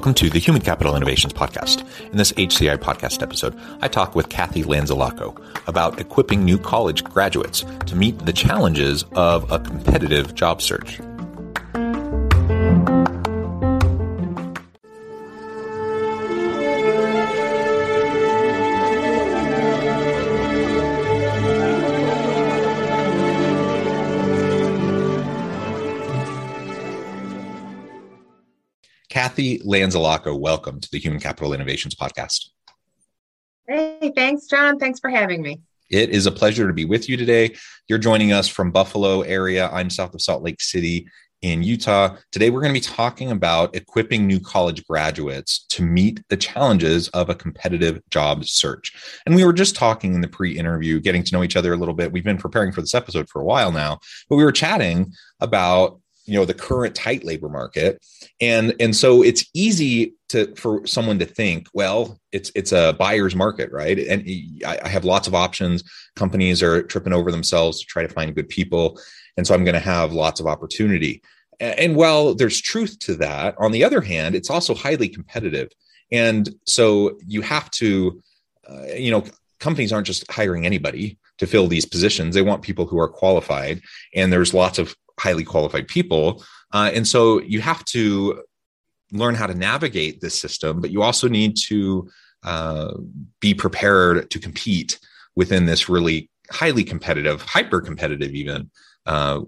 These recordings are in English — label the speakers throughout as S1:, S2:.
S1: Welcome to the Human Capital Innovations Podcast. In this HCI podcast episode, I talk with Cathy Lanzalaco about equipping new college graduates to meet the challenges of a competitive job search. Cathy Lanzalaco, welcome to the Human Capital Innovations Podcast.
S2: Hey, thanks, John. Thanks for having me.
S1: It is a pleasure to be with you today. You're joining us from Buffalo area. I'm south of Salt Lake City in Utah. Today, we're going to be talking about equipping new college graduates to meet the challenges of a competitive job search. And we were just talking in the pre interview, getting to know each other a little bit. We've been preparing for this episode for a while now, but we were chatting about you know the current tight labor market. And and so it's easy to for someone to think well it's it's a buyer's market right? And i have lots of options. Companies are tripping over themselves to try to find good people. And so i'm going to have lots of opportunity. And while there's truth to that on the other hand it's also highly competitive. And so you have to uh, you know companies aren't just hiring anybody to fill these positions. They want people who are qualified. And there's lots of highly qualified people. Uh, and so you have to learn how to navigate this system, but you also need to uh, be prepared to compete within this really highly competitive, hyper competitive, even uh,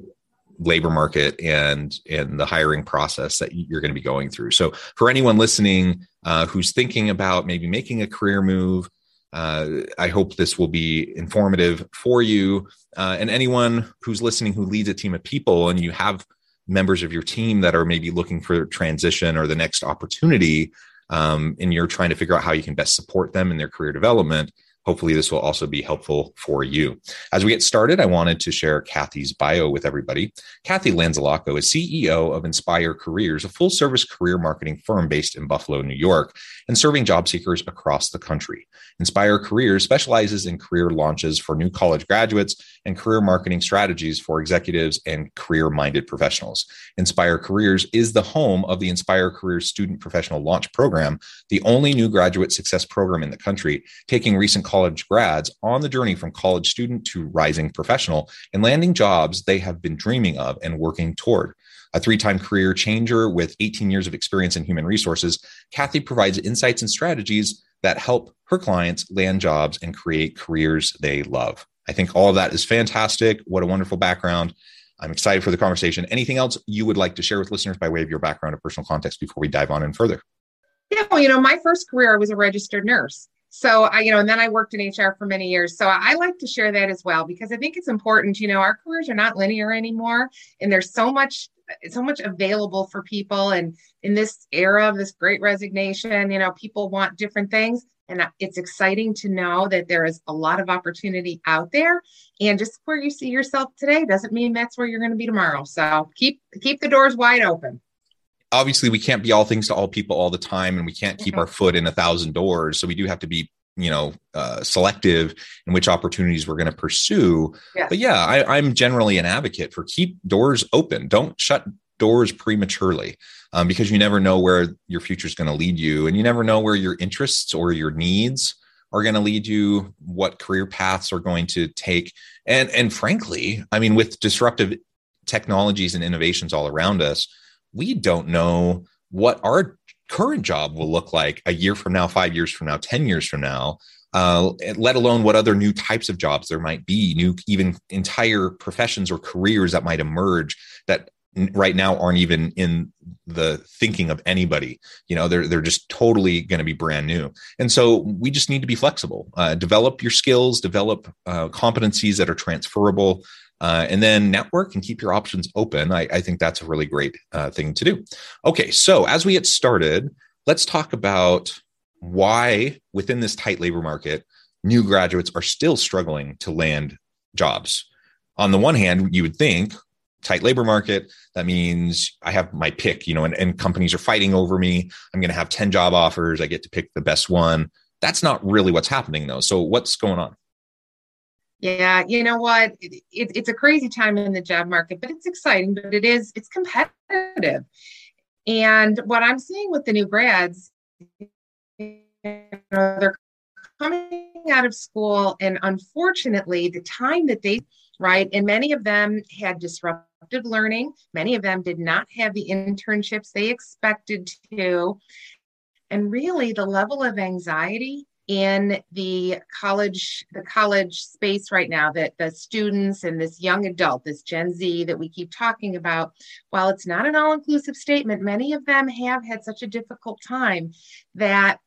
S1: labor market and and the hiring process that you're going to be going through. So for anyone listening uh, who's thinking about maybe making a career move, uh, I hope this will be informative for you. Uh, and anyone who's listening who leads a team of people and you have members of your team that are maybe looking for transition or the next opportunity, um, and you're trying to figure out how you can best support them in their career development, Hopefully, this will also be helpful for you. As we get started, I wanted to share Cathy's bio with everybody. Cathy Lanzalaco is CEO of Inspire Careers, a full service career marketing firm based in Buffalo, New York, and serving job seekers across the country. Inspire Careers specializes in career launches for new college graduates and career marketing strategies for executives and career minded professionals. Inspire Careers is the home of the Inspire Careers Student Professional Launch Program, the only new graduate success program in the country, taking recent college grads on the journey from college student to rising professional and landing jobs they have been dreaming of and working toward. A three time career changer with 18 years of experience in human resources, Cathy provides insights and strategies that help her clients land jobs and create careers they love. I think all of that is fantastic. What a wonderful background. I'm excited for the conversation. Anything else you would like to share with listeners by way of your background or personal context before we dive on in further?
S2: Yeah, well, you know, my first career I was a registered nurse. So I, you know, and then I worked in HR for many years. So I like to share that as well because I think it's important. You know, our careers are not linear anymore, and there's so much, so much available for people. And in this era of this great resignation, you know, people want different things, and it's exciting to know that there is a lot of opportunity out there. And just where you see yourself today doesn't mean that's where you're going to be tomorrow. So keep keep the doors wide open
S1: obviously we can't be all things to all people all the time and we can't keep mm-hmm. our foot in a thousand doors so we do have to be you know uh, selective in which opportunities we're going to pursue yes. but yeah I, i'm generally an advocate for keep doors open don't shut doors prematurely um, because you never know where your future is going to lead you and you never know where your interests or your needs are going to lead you what career paths are going to take and and frankly i mean with disruptive technologies and innovations all around us we don't know what our current job will look like a year from now, five years from now, 10 years from now, uh, let alone what other new types of jobs there might be, new, even entire professions or careers that might emerge that right now aren't even in the thinking of anybody. You know they're they're just totally going to be brand new. And so we just need to be flexible. Uh, develop your skills develop uh, competencies that are transferable uh, and then network and keep your options open. I, I think that's a really great uh, thing to do. Okay, so as we get started, let's talk about why within this tight labor market, new graduates are still struggling to land jobs. On the one hand, you would think tight labor market that means i have my pick you know and, and companies are fighting over me i'm going to have 10 job offers i get to pick the best one that's not really what's happening though so what's going on
S2: yeah, you know what? It, it, it's a crazy time in the job market, but it's exciting, but it is, it's competitive. And what I'm seeing with the new grads, you know, they're coming out of school, and unfortunately, the time that they, right, and many of them had disrupted learning, many of them did not have the internships they expected to. And really, the level of anxiety in the college the college space right now that the students and this young adult this gen z that we keep talking about while it's not an all-inclusive statement many of them have had such a difficult time that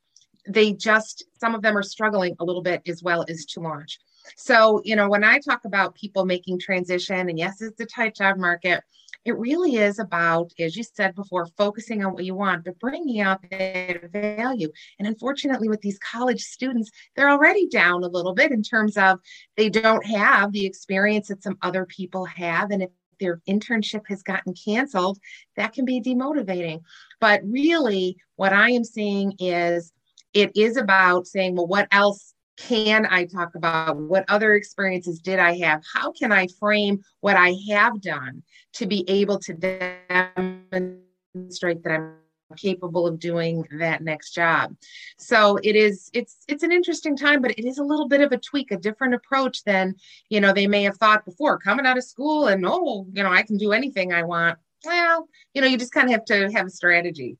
S2: they just some of them are struggling a little bit as well as to launch. So you know when i talk about people making transition and yes it's a tight job market it really is about, as you said before, focusing on what you want, but bringing out that value. And unfortunately, with these college students, they're already down a little bit in terms of they don't have the experience that some other people have. And if their internship has gotten canceled, that can be demotivating. But really, what I am seeing is it is about saying, well, what else can I talk about? What other experiences did I have? How can I frame what I have done to be able to demonstrate that I'm capable of doing that next job so it is it's it's an interesting time but it is a little bit of a tweak a different approach than you know they may have thought before coming out of school and oh you know i can do anything i want well you know you just kind of have to have a strategy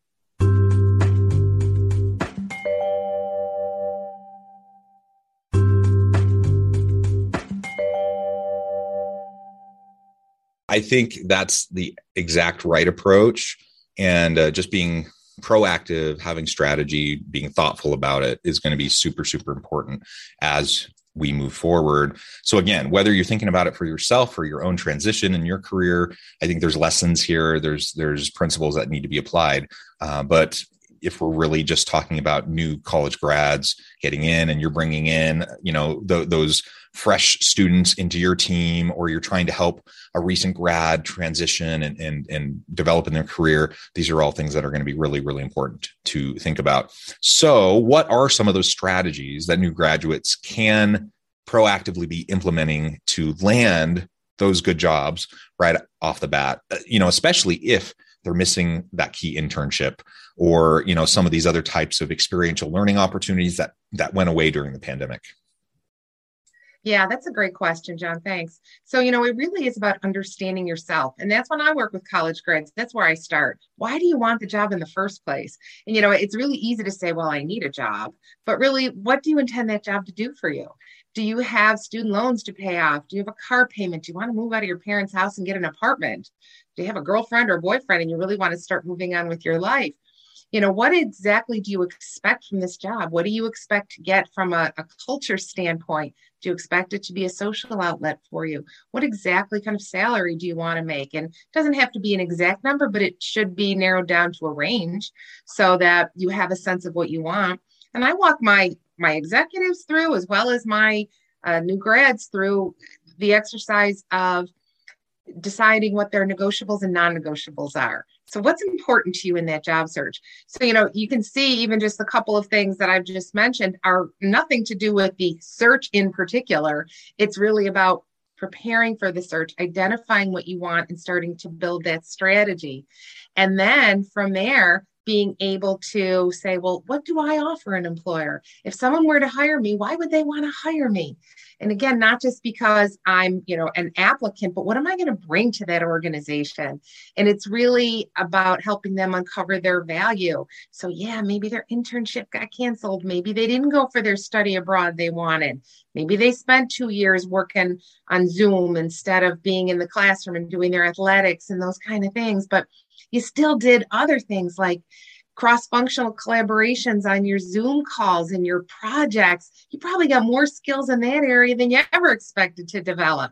S1: I think that's the exact right approach. And uh, just being proactive, having strategy, being thoughtful about it is going to be super, super important as we move forward. So again, whether you're thinking about it for yourself or your own transition in your career, I think there's lessons here. There's there's principles that need to be applied. Uh, but if we're really just talking about new college grads getting in and you're bringing in you know th- those fresh students into your team or you're trying to help a recent grad transition and, and, and develop in their career these are all things that are going to be really really important to think about. So what are some of those strategies that new graduates can proactively be implementing to land those good jobs right off the bat? Uh, you know especially if they're missing that key internship or you know some of these other types of experiential learning opportunities that that went away during the pandemic
S2: yeah, that's a great question, John. Thanks. So, you know, it really is about understanding yourself. And that's when I work with college grads. That's where I start. Why do you want the job in the first place? And, you know, it's really easy to say, well, I need a job. But really, what do you intend that job to do for you? Do you have student loans to pay off? Do you have a car payment? Do you want to move out of your parents' house and get an apartment? Do you have a girlfriend or boyfriend and you really want to start moving on with your life? You know what exactly do you expect from this job? What do you expect to get from a, a, culture standpoint? Do you expect it to be a social outlet for you? What exactly kind of salary do you want to make? And it doesn't have to be an exact number but it should be narrowed down to a range so that you have a sense of what you want. And i walk my my executives through as well as my uh, new grads through the exercise of deciding what their negotiables and non-negotiables are so, what's important to you in that job search? So, you know, you can see even just a couple of things that I've just mentioned are nothing to do with the search in particular. It's really about preparing for the search, identifying what you want, and starting to build that strategy. And then from there, being able to say, well, what do I offer an employer? If someone were to hire me, why would they want to hire me? And again, not just because I'm, you know, an applicant, but what am I going to bring to that organization? And it's really about helping them uncover their value. So yeah, maybe their internship got canceled. Maybe they didn't go for their study abroad they wanted. Maybe they spent two years working on Zoom instead of being in the classroom and doing their athletics and those kind of things. But you still did other things like cross functional collaborations on your Zoom calls and your projects. You probably got more skills in that area than you ever expected to develop,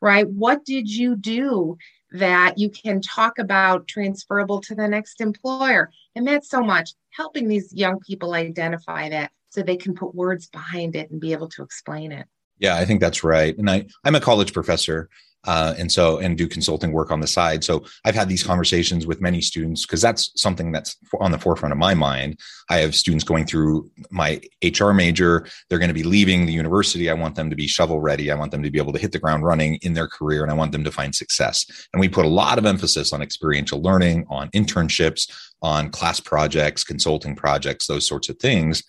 S2: right? What did you do that you can talk about transferable to the next employer? And that's so much helping these young people identify that so they can put words behind it and be able to explain it.
S1: Yeah, I think that's right. And I, I'm a college professor. Uh, and so and do consulting work on the side. So i've had these conversations with many students because that's something that's on the forefront of my mind. I have students going through my hr major. They're going to be leaving the university. I want them to be shovel ready. I want them to be able to hit the ground running in their career and i want them to find success. And we put a lot of emphasis on experiential learning on internships on class projects consulting projects those sorts of things.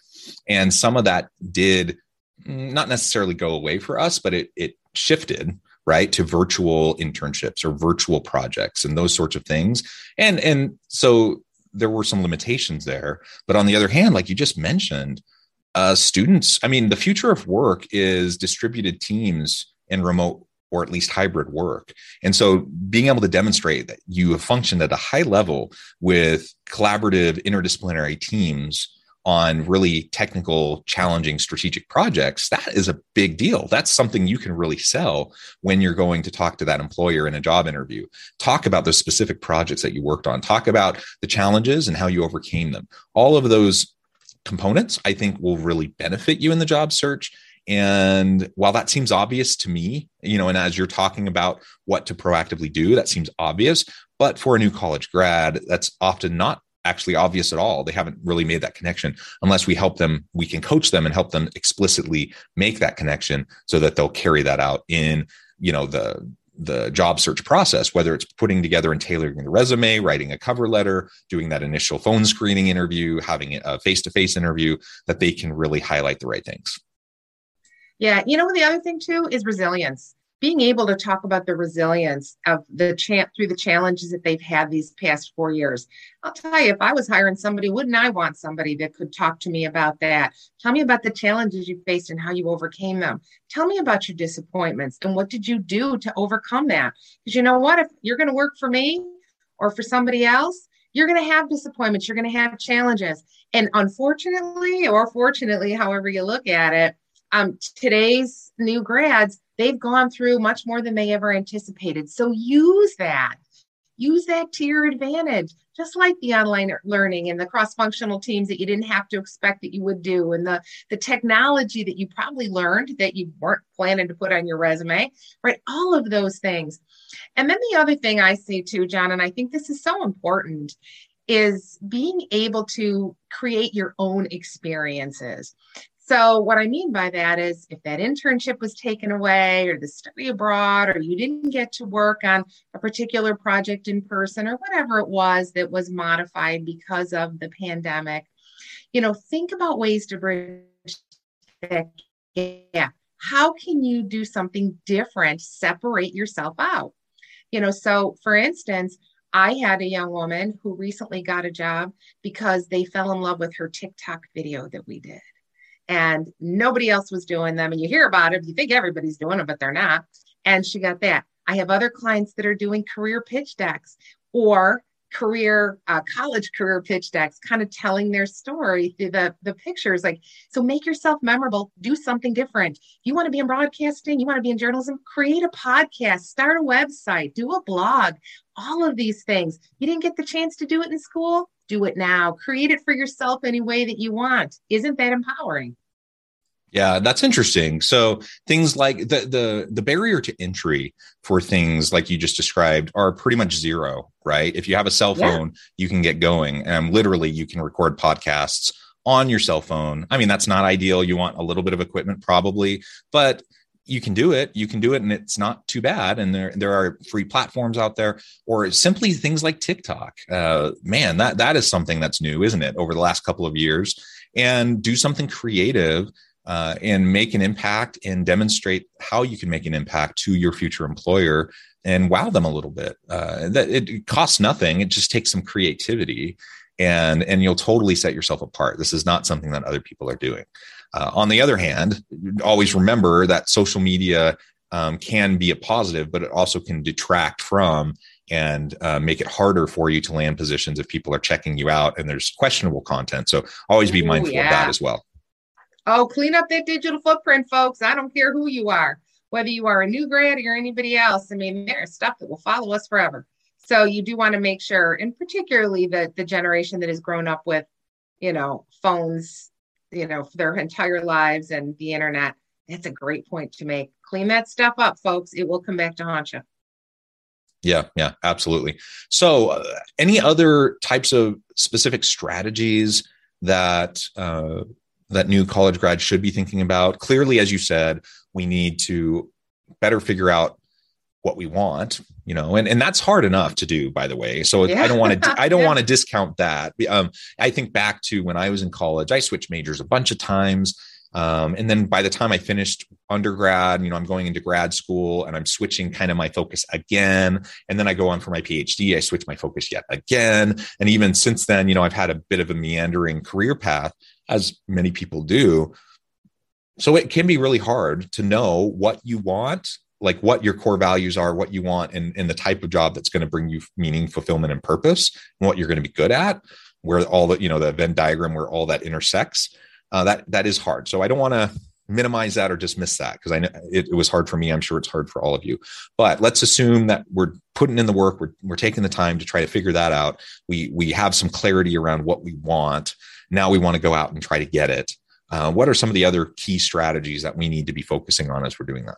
S1: And some of that did not necessarily go away for us but it it shifted right to virtual internships or virtual projects and those sorts of things and and so there were some limitations there but on the other hand like you just mentioned uh, students i mean the future of work is distributed teams and remote or at least hybrid work. And so being able to demonstrate that you have functioned at a high level with collaborative interdisciplinary teams on really technical, challenging strategic projects, that is a big deal. That's something you can really sell when you're going to talk to that employer in a job interview. Talk about those specific projects that you worked on, talk about the challenges and how you overcame them. All of those components, I think, will really benefit you in the job search. And while that seems obvious to me, you know, and as you're talking about what to proactively do, that seems obvious. But for a new college grad, that's often not actually obvious at all. They haven't really made that connection unless we help them, we can coach them and help them explicitly make that connection so that they'll carry that out in, you know, the the job search process, whether it's putting together and tailoring the resume, writing a cover letter, doing that initial phone screening interview, having a face to face interview, that they can really highlight the right things.
S2: Yeah. You know, the other thing too is resilience being able to talk about the resilience of the champ through the challenges that they've had these past four years. I'll tell you, if I was hiring somebody, wouldn't I want somebody that could talk to me about that? Tell me about the challenges you faced and how you overcame them. Tell me about your disappointments and what did you do to overcome that? Because you know what? If you're going to work for me or for somebody else, you're going to have disappointments, you're going to have challenges. And unfortunately, or fortunately, however you look at it, um, today's new grads they've gone through much more than they ever anticipated. So use that. Use that to your advantage, just like the online learning and the cross-functional teams that you didn't have to expect that you would do, and the, the technology that you probably learned that you weren't planning to put on your resume, right? All of those things. And then the other thing I see too, John, and I think this is so important, is being able to create your own experiences. So, what I mean by that is if that internship was taken away, or the study abroad, or you didn't get to work on a particular project in person, or whatever it was that was modified because of the pandemic, you know, think about ways to bridge that Yeah, How can you do something different, separate yourself out? You know, so for instance, I had a young woman who recently got a job because they fell in love with her TikTok video that we did and nobody else was doing them. And you hear about it, you think everybody's doing them, but they're not. And she got that. I have other clients that are doing career pitch decks or career uh, college career pitch decks kind of telling their story through the the pictures like so make yourself memorable. Do something different. You want to be in broadcasting? You want to be in journalism? Create a podcast. Start a website. Do a blog. All of these things. You didn't get the chance to do it in school do it now create it for yourself any way that you want isn't that empowering
S1: yeah, that's interesting. So things like the the the barrier to entry for things like you just described are pretty much zero, right? If you have a cell phone, yeah. you can get going. And literally you can record podcasts on your cell phone. I mean, that's not ideal. You want a little bit of equipment probably, but you can do it you can do it and it's not too bad and there there are free platforms out there or simply things like tiktok. Uh, man that that is something that's new isn't it over the last couple of years? And do something creative uh, and make an impact and demonstrate how you can make an impact to your future employer and wow them a little bit. Uh, that it costs nothing it just takes some creativity and and you'll totally set yourself apart. This is not something that other people are doing uh, on the other hand, always remember that social media um, can be a positive, but it also can detract from and uh, make it harder for you to land positions if people are checking you out and there's questionable content. So always be mindful yeah. of that as well.
S2: Oh, clean up that digital footprint, folks. I don't care who you are, whether you are a new grad or anybody else. I mean, there's stuff that will follow us forever. So you do want to make sure, and particularly the the generation that has grown up with, you know, phones you know, their entire lives and the internet. That's a great point to make. Clean that stuff up, folks. It will come back to haunt you.
S1: Yeah, yeah, absolutely. So, uh, any other types of specific strategies that uh, that new college grads should be thinking about? Clearly, as you said, we need to better figure out what we want you know and, and that's hard enough to do by the way. So yeah. i don't want to i don't yeah. want to discount that. Um, i think back to when i was in college i switched majors a bunch of times. Um, and then by the time i finished undergrad you know i'm going into grad school and i'm switching kind of my focus again. And then i go on for my phd i switch my focus yet again. And even since then you know i've had a bit of a meandering career path as many people do. So it can be really hard to know what you want like what your core values are, what you want, and, and the type of job that's going to bring you meaning, fulfillment, and purpose, and what you're going to be good at, where all the you know the Venn diagram where all that intersects. Uh, that that is hard. So I don't want to minimize that or dismiss that because I know it, it, was hard for me. I'm sure it's hard for all of you. But let's assume that we're putting in the work. We're we're taking the time to try to figure that out. We we have some clarity around what we want. Now we want to go out and try to get it. Uh, what are some of the other key strategies that we need to be focusing on as we're doing that?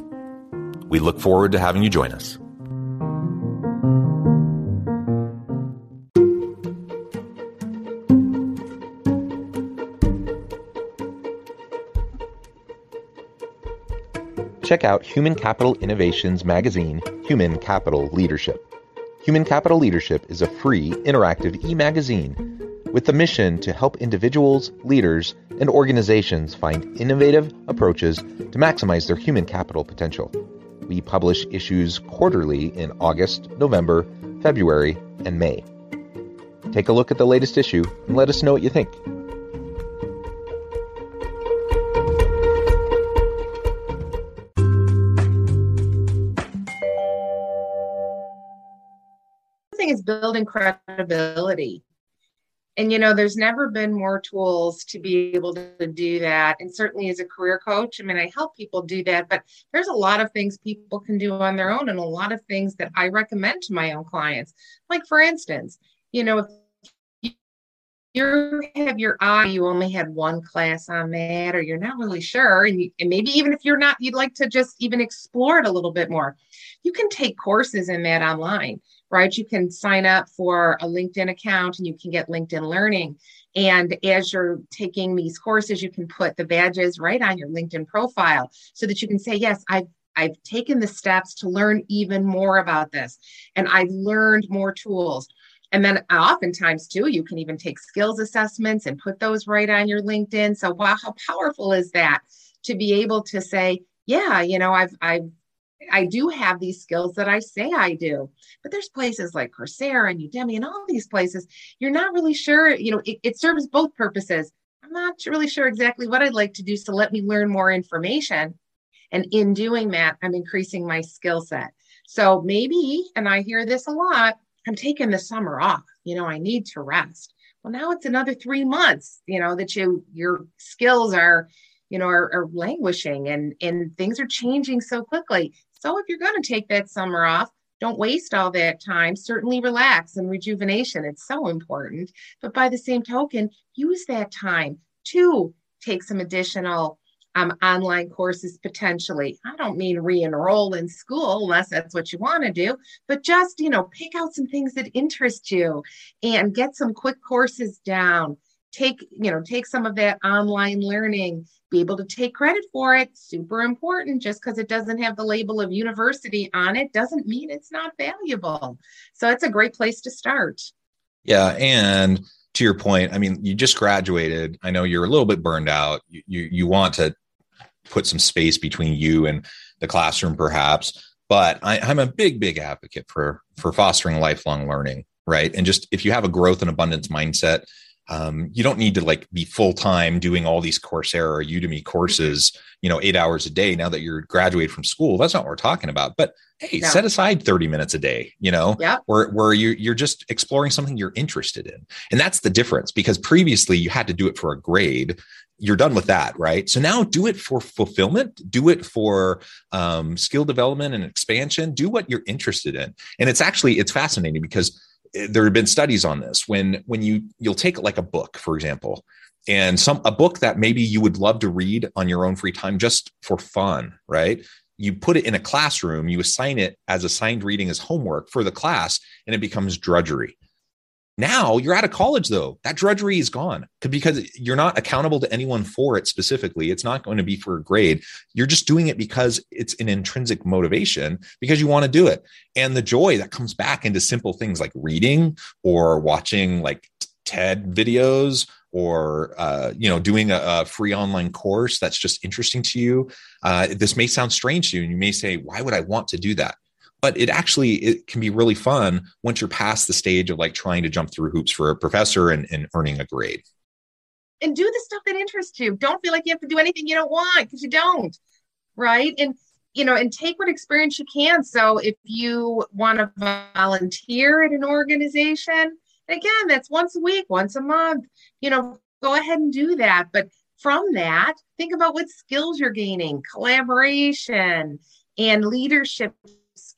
S1: We look forward to having you join us. Check out Human Capital Innovations magazine, Human Capital Leadership. Human Capital Leadership is a free, interactive e magazine with the mission to help individuals, leaders, and organizations find innovative approaches to maximize their human capital potential. We publish issues quarterly in August, November, February, and May. Take a look at the latest issue and let us know what you think.
S2: is building credibility and you know there's never been more tools to be able to do that. And certainly as a career coach i mean i help people do that but there's a lot of things people can do on their own and a lot of things that i recommend to my own clients. Like for instance you know if you have your eye you only had one class on that or you're not really sure and, you, and maybe even if you're not you'd like to just even explore it a little bit more you can take courses in that online right? You can sign up for a LinkedIn account and you can get LinkedIn Learning. And as you're taking these courses, you can put the badges right on your LinkedIn profile so that you can say, yes, I've I've taken the steps to learn even more about this and I've learned more tools. And then oftentimes too, you can even take skills assessments and put those right on your LinkedIn. So wow, how powerful is that to be able to say, yeah, you know, I've I've I do have these skills that I say I do. But there's places like Coursera and Udemy and all these places, you're not really sure, you know, it, it serves both purposes. I'm not really sure exactly what I'd like to do. So let me learn more information. And in doing that, I'm increasing my skill set. So maybe, and I hear this a lot, I'm taking the summer off. You know, I need to rest. Well, now it's another three months, you know, that you your skills are, you know, are, are languishing and and things are changing so quickly. So if you're going to take that summer off, don't waste all that time. Certainly relax and rejuvenation. It's so important. But by the same token, use that time to take some additional um, online courses potentially. I don't mean re-enroll in school unless that's what you want to do, but just you know pick out some things that interest you and get some quick courses down. Take you know take some of that online learning. Be able to take credit for it. Super important. Just because it doesn't have the label of university on it doesn't mean it's not valuable. So it's a great place to start.
S1: Yeah, and to your point, I mean, you just graduated. I know you're a little bit burned out. You you, you want to put some space between you and the classroom, perhaps. But I, I'm a big, big advocate for for fostering lifelong learning, right? And just if you have a growth and abundance mindset, um, you don't need to like be full time doing all these Coursera or Udemy courses, you know, eight hours a day. Now that you're graduated from school, that's not what we're talking about. But hey, no. set aside 30 minutes a day, you know,
S2: yeah.
S1: where, where you, you're just exploring something you're interested in. And that's the difference because previously you had to do it for a grade you're done with that, right? So now do it for fulfillment, do it for um, skill development and expansion. Do what you're interested in, and it's actually it's fascinating because there have been studies on this. When when you you'll take like a book, for example, and some a book that maybe you would love to read on your own free time just for fun, right? You put it in a classroom, you assign it as assigned reading as homework for the class, and it becomes drudgery now you're out of college, though. That drudgery is gone because you're not accountable to anyone for it specifically. It's not going to be for a grade. You're just doing it because it's an intrinsic motivation because you want to do it. And the joy that comes back into simple things like reading or watching like TED videos or uh, you know doing a, a, free online course that's just interesting to you. Uh, this may sound strange to you, and you may say, "Why would I want to do that?" But it actually it can be really fun once you're past the stage of like trying to jump through hoops for a professor and, and earning a grade.
S2: And do the stuff that interests you. Don't feel like you have to do anything you don't want because you don't right? And you know and take what experience you can. So if you want to volunteer at an organization again that's once a week once a month you know go ahead and do that. But from that think about what skills you're gaining. Collaboration and leadership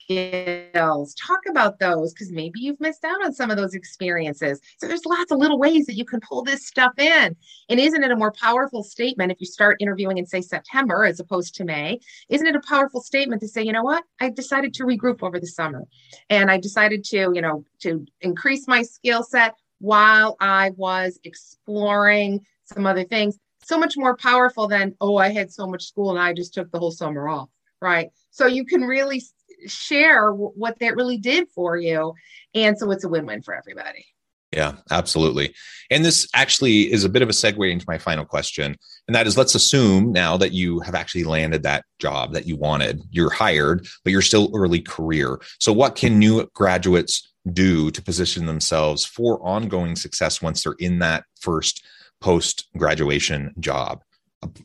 S2: skills. Talk about those because maybe you've missed out on some of those experiences. So there's lots of little ways that you can pull this stuff in. And isn't it a more powerful statement if you start interviewing in say September as opposed to May? Isn't it a powerful statement to say, you know what? I decided to regroup over the summer and I decided to, you know, to increase my skill set while I was exploring some other things. So much more powerful than, oh, I had so much school and I just took the whole summer off. Right. So you can really share what that really did for you. And so it's a win win for everybody.
S1: Yeah, absolutely. And this actually is a bit of a segue into my final question. And that is let's assume now that you have actually landed that job that you wanted. You're hired, but you're still early career. So, what can new graduates do to position themselves for ongoing success once they're in that first post graduation job?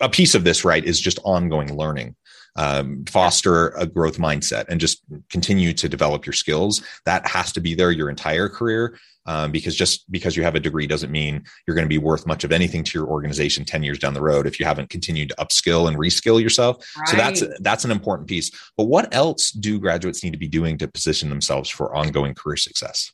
S1: A piece of this, right, is just ongoing learning um, foster a growth mindset and just continue to develop your skills. That has to be there your entire career. Um, because just because you have a degree doesn't mean you're going to be worth much of anything to your organization 10 years down the road if you haven't continued to upskill and reskill yourself right. so that's that's an important piece but what else do graduates need to be doing to position themselves for ongoing career success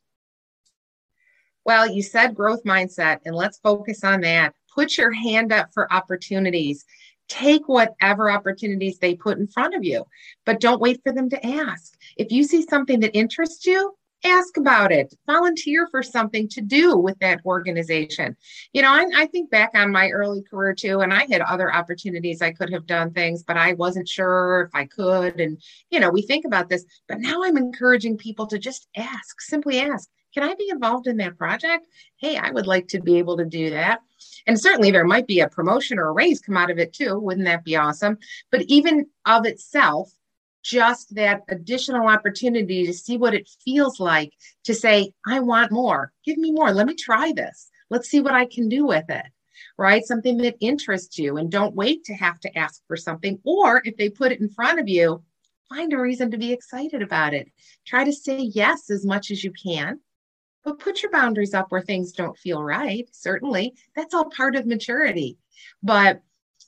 S2: well you said growth mindset and let's focus on that put your hand up for opportunities take whatever opportunities they put in front of you, but don't wait for them to ask. If you see something that interests you, ask about it, volunteer for something to do with that organization. You know, I, I, think back on my early career too, and I had other opportunities I could have done things, but I wasn't sure if I could. And, you know, we think about this, but now I'm encouraging people to just ask, simply ask, can I be involved in that project? Hey, I would like to be able to do that. And certainly there might be a promotion or a raise come out of it too. Wouldn't that be awesome? But even of itself, just that additional opportunity to see what it feels like to say, I want more. Give me more. Let me try this. Let's see what I can do with it. Right? Something that interests you and don't wait to have to ask for something. Or if they put it in front of you, find a reason to be excited about it. Try to say yes as much as you can, but put your boundaries up where things don't feel right. Certainly, that's all part of maturity. But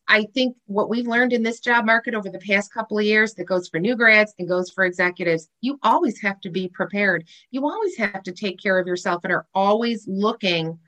S2: I think what we've learned in this job market over the past couple of years that goes for new grads and goes for executives, you always have to be prepared. You always have to take care of yourself and are always looking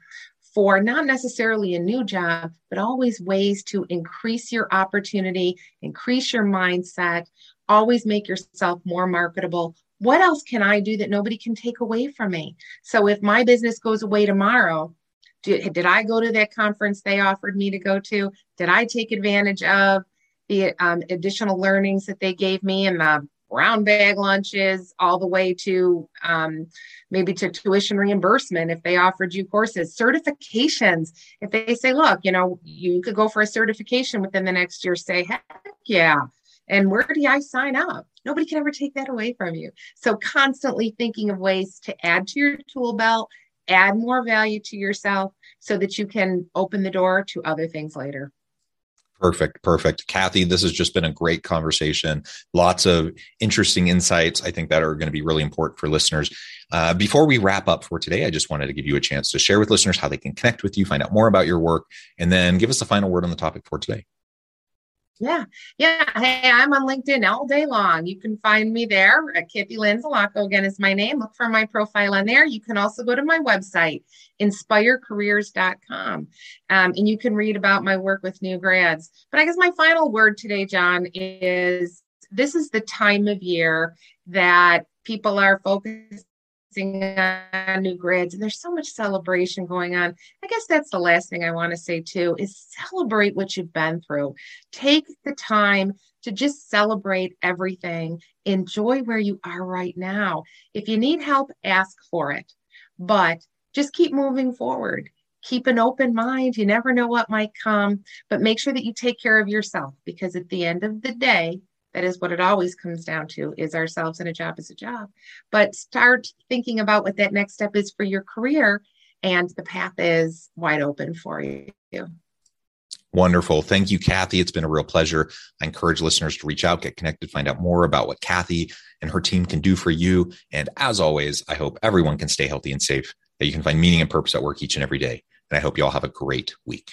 S2: for not necessarily a new job, but always ways to increase your opportunity, increase your mindset, always make yourself more marketable. What else can I do that nobody can take away from me? So if my business goes away tomorrow, did, did I go to that conference they offered me to go to? Did I take advantage of the um, additional learnings that they gave me and the brown bag lunches all the way to um, maybe to tuition reimbursement if they offered you courses certifications if they say look you know you could go for a certification within the next year say heck yeah and where do i sign up nobody can ever take that away from you so constantly thinking of ways to add to your tool belt add more value to yourself so that you can open the door to other things later.
S1: Perfect. Perfect. Cathy, this has just been a great conversation. Lots of interesting insights, I think, that are going to be really important for listeners. Uh, before we wrap up for today, I just wanted to give you a chance to share with listeners how they can connect with you, find out more about your work, and then give us the final word on the topic for today.
S2: Yeah. Yeah. Hey, I'm on LinkedIn all day long. You can find me there. Cathy Lanzalaco again is my name. Look for my profile on there. You can also go to my website, inspirecareers.com, um, and you can read about my work with new grads. But I guess my final word today, John, is this is the time of year that people are focused on new grads and there's so much celebration going on. I guess that's the last thing i want to say too is celebrate what you've been through. Take the time to just celebrate everything. Enjoy where you are right now. If you need help ask for it. But just keep moving forward. Keep an open mind. You never know what might come but make sure that you take care of yourself because at the end of the day that is what it always comes down to is ourselves and a job is a job but start thinking about what that next step is for your career and the path is wide open for you
S1: Wonderful. Thank you, Cathy. It's been a real pleasure. I encourage listeners to reach out, get connected, find out more about what Cathy and her team can do for you. And as always, I hope everyone can stay healthy and safe, that you can find meaning and purpose at work each and every day. And I hope you all have a great week.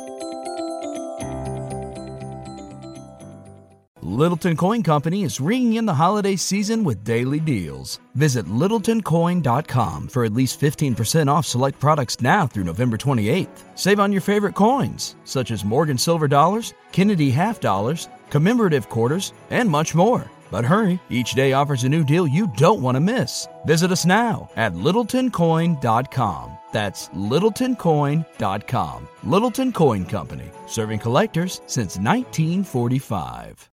S3: Littleton Coin Company is ringing in the holiday season with daily deals. Visit littletoncoin.com for at least 15% off select products now through November 28th. Save on your favorite coins, such as Morgan Silver Dollars, Kennedy Half Dollars, commemorative quarters, and much more. But hurry, each day offers a new deal you don't want to miss. Visit us now at littletoncoin.com. That's littletoncoin.com. Littleton Coin Company, serving collectors since 1945.